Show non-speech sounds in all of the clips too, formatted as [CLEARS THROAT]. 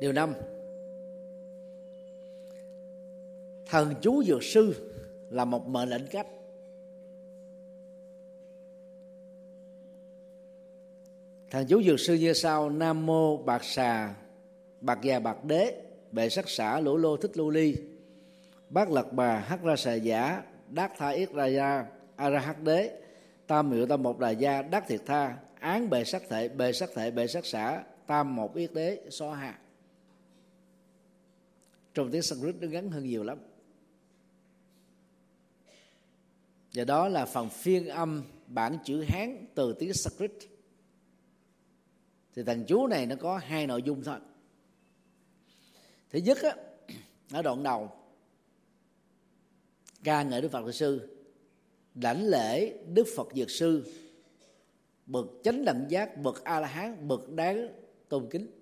điều năm. Thần chú dược sư là một mệnh lệnh cách thần chú dược sư như sau nam mô bạc xà, bạc già bạc đế, bệ sắc xả, lũ lô thích lưu ly bát lật bà, hắc ra xà giả đát tha yết ra gia, a ra hắc đế, tam miệu tam một đà gia, đắc thiệt tha, án bệ sắc thể, bệ sắc thể, bệ sắc xả, tam một yết đế, so hạ trong tiếng Sanskrit nó ngắn hơn nhiều lắm. Và đó là phần phiên âm bản chữ hán từ tiếng Sanskrit. Thì thằng chú này nó có hai nội dung thôi. Thứ nhất á, ở đoạn đầu ca ngợi đức phật Thầy sư đảnh lễ đức phật dược sư bậc chánh đẳng giác bậc a la hán bậc đáng tôn kính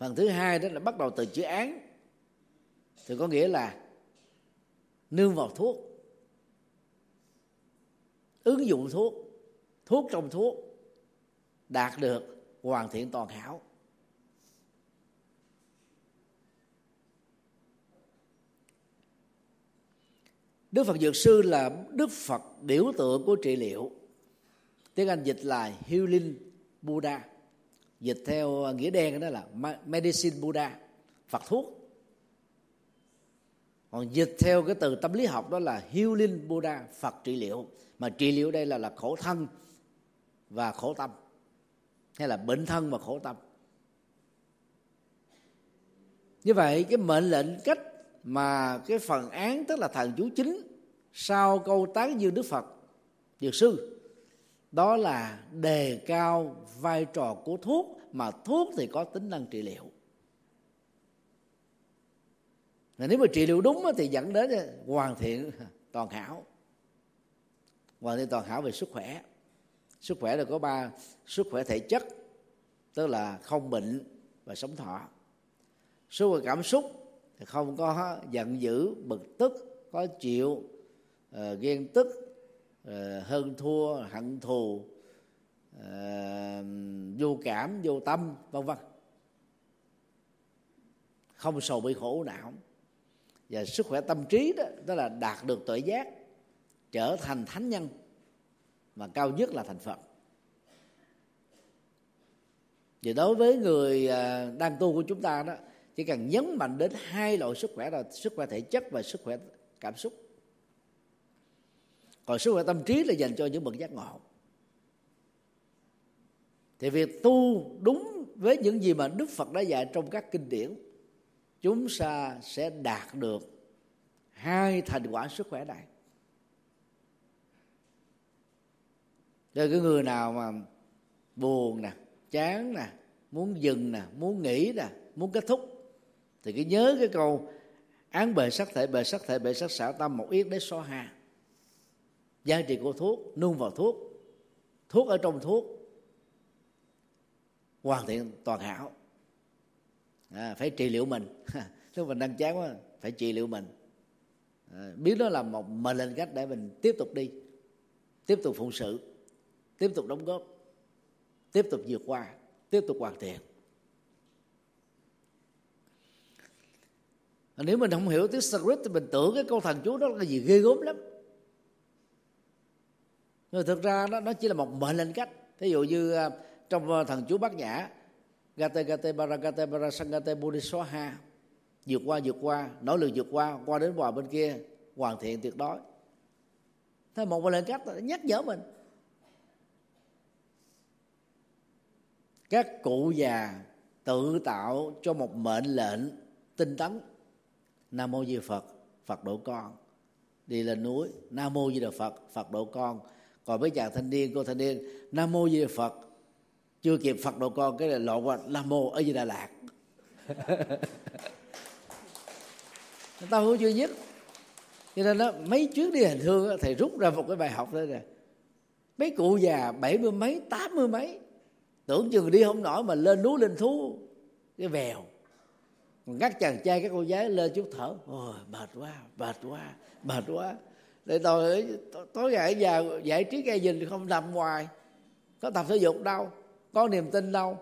phần thứ hai đó là bắt đầu từ chữ án. Thì có nghĩa là nương vào thuốc. Ứng dụng thuốc thuốc trong thuốc, đạt được hoàn thiện toàn hảo. Đức Phật Dược Sư là Đức Phật biểu tượng của trị liệu. Tiếng Anh dịch là Healing Buddha. Dịch theo ờ, nghĩa đen đó là Medicine Buddha, Phật thuốc. Còn dịch theo cái từ tâm lý học đó là Healing Buddha, Phật trị liệu. Mà trị liệu đây là là khổ thân và khổ tâm, Hay là bệnh thân và khổ tâm. Như vậy, cái mệnh lệnh cách mà cái phần án, tức là thần chú chính sau câu tán dương đức phật, dược sư đó là đề cao vai trò của thuốc mà thuốc thì có tính năng trị liệu. Và nếu mà trị liệu đúng thì dẫn đến ờ, [LAUGHS] hoàn thiện toàn hảo hoàn thiện toàn hảo về sức khỏe. Sức khỏe là có ba sức khỏe thể chất tức là không bệnh và sống thọ. Sức khỏe cảm xúc thì không có giận dữ bực tức có chịu uh, ghen tức Ờ, hơn thua, hận thù ờ, vô cảm, vô tâm, vân vân. Không sầu bị khổ não và sức khỏe tâm trí đó đó là đạt được tuệ giác, trở thành thánh nhân, và cao nhất là thành phật. Vì đối với người ờ, đang tu của chúng ta đó, chỉ cần nhấn mạnh đến hai loại sức khỏe là sức khỏe thể chất và sức khỏe cảm xúc còn sức khỏe tâm trí là dành cho những bậc giác ngộ. Thì việc tu đúng với những gì mà đức phật đã dạy trong các kinh điển, chúng ta sẽ đạt được hai thành quả sức khỏe này. Rồi cái người nào mà buồn nè, chán nè, muốn dừng nè, muốn nghỉ nè, muốn kết thúc, thì cứ nhớ cái câu án bề sắc thể, bề sắc thể, bề sắc xảo tâm, một yết để so hà giá trị của thuốc nung vào thuốc. Thuốc ở trong thuốc. Hoàn thiện toàn hảo. À, phải trị liệu mình. [LAUGHS] Lúc mình đang chán quá phải trị liệu mình. À, biết đó là một mệnh lệnh cách để mình tiếp tục đi. Tiếp tục phụng sự. Tiếp tục đóng góp. Tiếp tục vượt qua. Tiếp tục hoàn thiện. Nếu mình không hiểu tiếng Sanskrit thì mình tưởng cái câu thần chú đó là gì ghê gớm lắm nhưng thực ra nó nó chỉ là một mệnh lệnh cách. Thí dụ như à, trong à, thần chú bát nhã, gate gate bara gate bara sangate bodhisattva, vượt qua vượt qua, nỗ lực vượt qua qua đến bờ bên kia, hoàn thiện tuyệt đối. Thế một mệnh lệnh cách nhắc nhở mình. Các cụ già tự tạo cho một mệnh lệnh tinh tấn. Nam mô di phật phật độ con. Đi lên núi, nam mô di đà phật phật độ con còn mấy chàng thanh niên, cô thanh niên, nam mô di đà phật. Chưa kịp phật độ con, cái là lộn qua, nam mô ở di đà lạt. Người ta không chưa nhất. Cho nên đó, mấy chuyến đi hành hương thầy rút ra một cái bài học đây nè. Mấy cụ già bảy mươi mấy, tám mươi mấy, tưởng chừng đi không nổi mà lên núi lên thú, cái vèo. Còn các chàng trai, các cô gái lên chút thở, ôi, mệt quá mệt quá mệt quá để tôi tối ngày giờ, giải trí gây gì không nằm ngoài. Có tập thể dục đâu, có niềm tin đâu,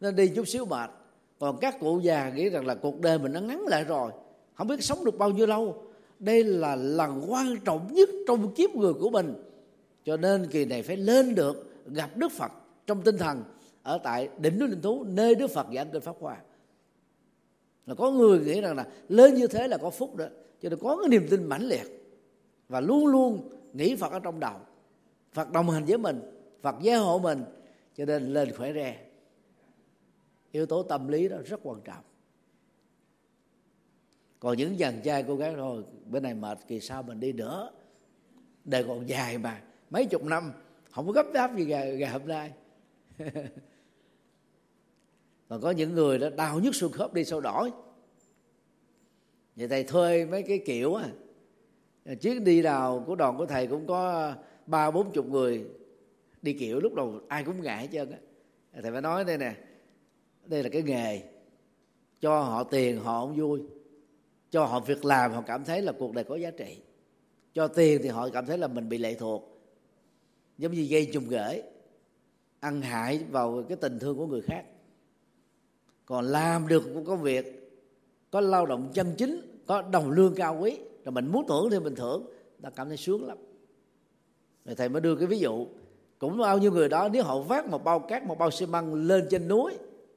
nên đi chút xíu mệt. Còn các cụ già nghĩ rằng là cuộc đời mình nó ngắn lại rồi, không biết sống được bao nhiêu lâu. Đây là lần quan trọng nhất trong kiếp người của mình. Cho nên kỳ này phải lên được, gặp đức phật trong tinh thần. Ở tại đỉnh núi linh thú, nơi đức phật giảng kinh pháp hoa. Là có người nghĩ rằng là lên như thế là có phúc đó, cho nên có cái niềm tin mãnh liệt và luôn luôn nghĩ phật ở trong đầu. Phật đồng hành với mình phật giới hộ mình. Cho nên lên khỏe re. Yếu tố tâm lý đó rất quan trọng. Còn những chàng trai cô gái thôi bên này mệt kỳ sau mình đi nữa. Đời còn dài mà mấy chục năm không có gấp gáp gì ngày, ngày hôm nay. [LAUGHS] Còn có những người đó đau nhức xương khớp đi sâu đỏ vậy thầy thuê mấy cái kiểu á Ờ, chuyến đi nào của đoàn của thầy cũng có ba, bốn chục người. Đi kiểu lúc đầu ai cũng ngại hết trơn á. Ờ, thầy phải nói đây nè, đây là cái nghề cho họ tiền họ không vui, cho họ việc làm họ cảm thấy là cuộc đời có giá trị, cho tiền thì họ cảm thấy là mình bị lệ thuộc. Giống như gây trùng gửi, ăn hại vào cái tình thương của người khác. Còn làm được một công việc, có lao động chân chính, có đồng lương cao quý rồi mình muốn thưởng thì mình thưởng. Ta cảm thấy sướng lắm. Rồi thầy mới đưa cái ví dụ. Cũng bao nhiêu người đó, nếu họ vác một bao cát, một bao xi măng lên trên núi,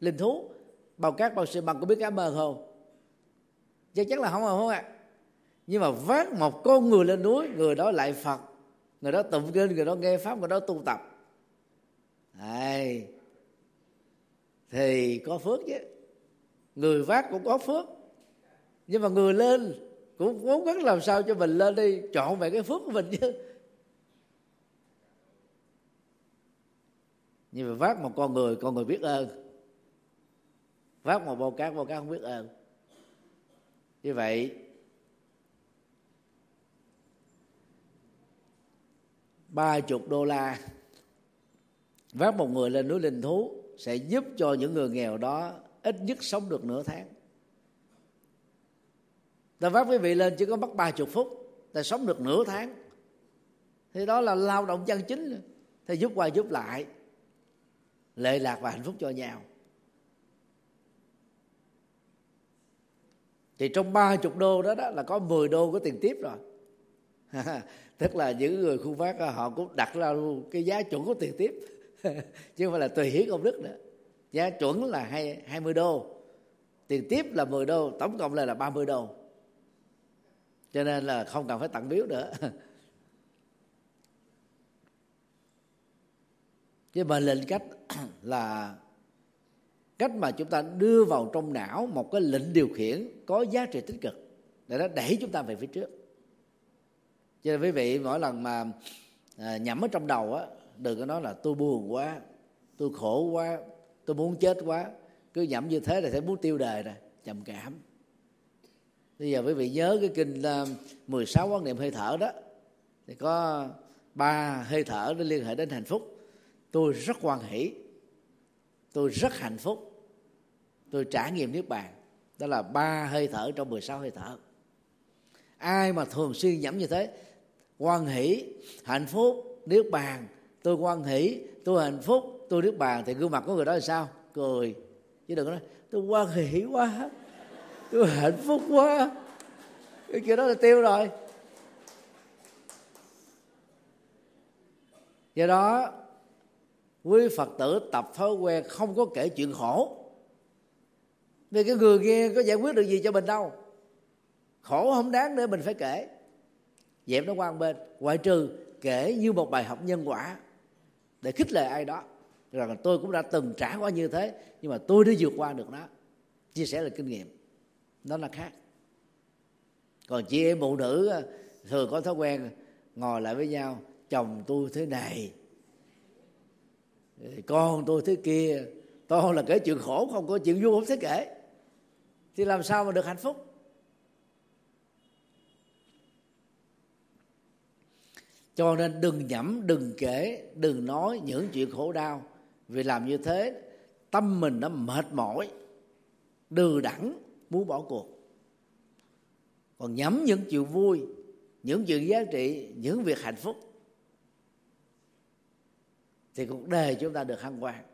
linh thú, bao cát, bao xi măng, có biết cảm ơn không? Chắc chắn là không không ạ. Nhưng mà vác một con người lên núi, người đó lại phật, người đó tụng kinh, người đó nghe pháp, người đó tu tập. Đấy. thì có phước chứ. Người vác cũng có phước. Nhưng mà người lên cũng cố gắng làm sao cho mình lên đi, chọn về cái phước của mình chứ. Nhưng mà vác một con người con người biết ơn. Vác một bao cát bao cát không biết ơn. Như vậy, ba chục đô la, vác một người lên núi linh thú sẽ giúp cho những người nghèo đó ít nhất sống được nửa tháng ta vác quý vị lên chỉ có mất ba chục phút ta sống được nửa tháng. Thì đó là lao động chân chính. Thì giúp qua giúp lại lệ lạc và hạnh phúc cho nhau. Thì trong ba chục đô đó, đó là có 10 đô có tiền tiếp rồi. [LAUGHS] Tức là những người khu phát họ cũng đặt ra luôn cái giá chuẩn của tiền tiếp. [LAUGHS] Chứ không phải là tùy hiến công đức nữa. Giá chuẩn là hai hai mươi đô tiền tiếp là 10 đô tổng cộng là là 30 đô cho nên là không cần phải tặng biếu nữa. [LAUGHS] Chứ mà lệnh cách [CLEARS THROAT] là cách mà chúng ta đưa vào trong não một cái lệnh điều khiển có giá trị tích cực. Để nó đẩy chúng ta về phía trước. Cho nên quý vị mỗi lần mà à, nhẩm ở trong đầu á đừng có nói là tôi buồn quá tôi khổ quá tôi muốn chết quá cứ nhẩm như thế là sẽ muốn tiêu đời rồi trầm cảm bây giờ quý vị nhớ cái kinh ờ, 16 quan niệm hơi thở đó. Thì có ba hơi thở nó liên hệ đến hạnh phúc. Tôi rất hoan hỷ. Tôi rất hạnh phúc. Tôi trải nghiệm niết bàn. Đó là ba hơi thở trong 16 hơi thở. Ai mà thường xuyên nhẩm như thế? Quan hỷ, hạnh phúc, niết bàn. Tôi quan hỷ, tôi hạnh phúc, tôi niết bàn. Thì gương mặt của người đó là sao? Cười. Chứ đừng có nói, tôi quan hỷ quá tôi hạnh phúc quá. Cái chuyện đó là tiêu rồi. Do đó, quý phật tử tập thói quen không có kể chuyện khổ. Vì cái người nghe có giải quyết được gì cho mình đâu. Khổ không đáng để mình phải kể. Dẹp nó qua một bên. Ngoại trừ kể như một bài học nhân quả để khích lệ ai đó. Rằng tôi cũng đã từng trải qua như thế, nhưng mà tôi đã vượt qua được nó. Chia sẻ là kinh nghiệm đó là khác. Còn chị em phụ nữ à, thường có thói quen ngồi lại với nhau, chồng tôi thế này, con tôi thế kia. Tôi là kể chuyện khổ, không có chuyện vui, không thể kể. Thì làm sao mà được hạnh phúc? Cho nên đừng nhẩm, đừng kể, đừng nói những chuyện khổ đau. Vì làm như thế, tâm mình nó mệt mỏi, đừ đẳng muốn bỏ cuộc. Còn nhắm những chuyện vui, những chuyện giá trị, những việc hạnh phúc, thì cuộc đời chúng ta được hăng quan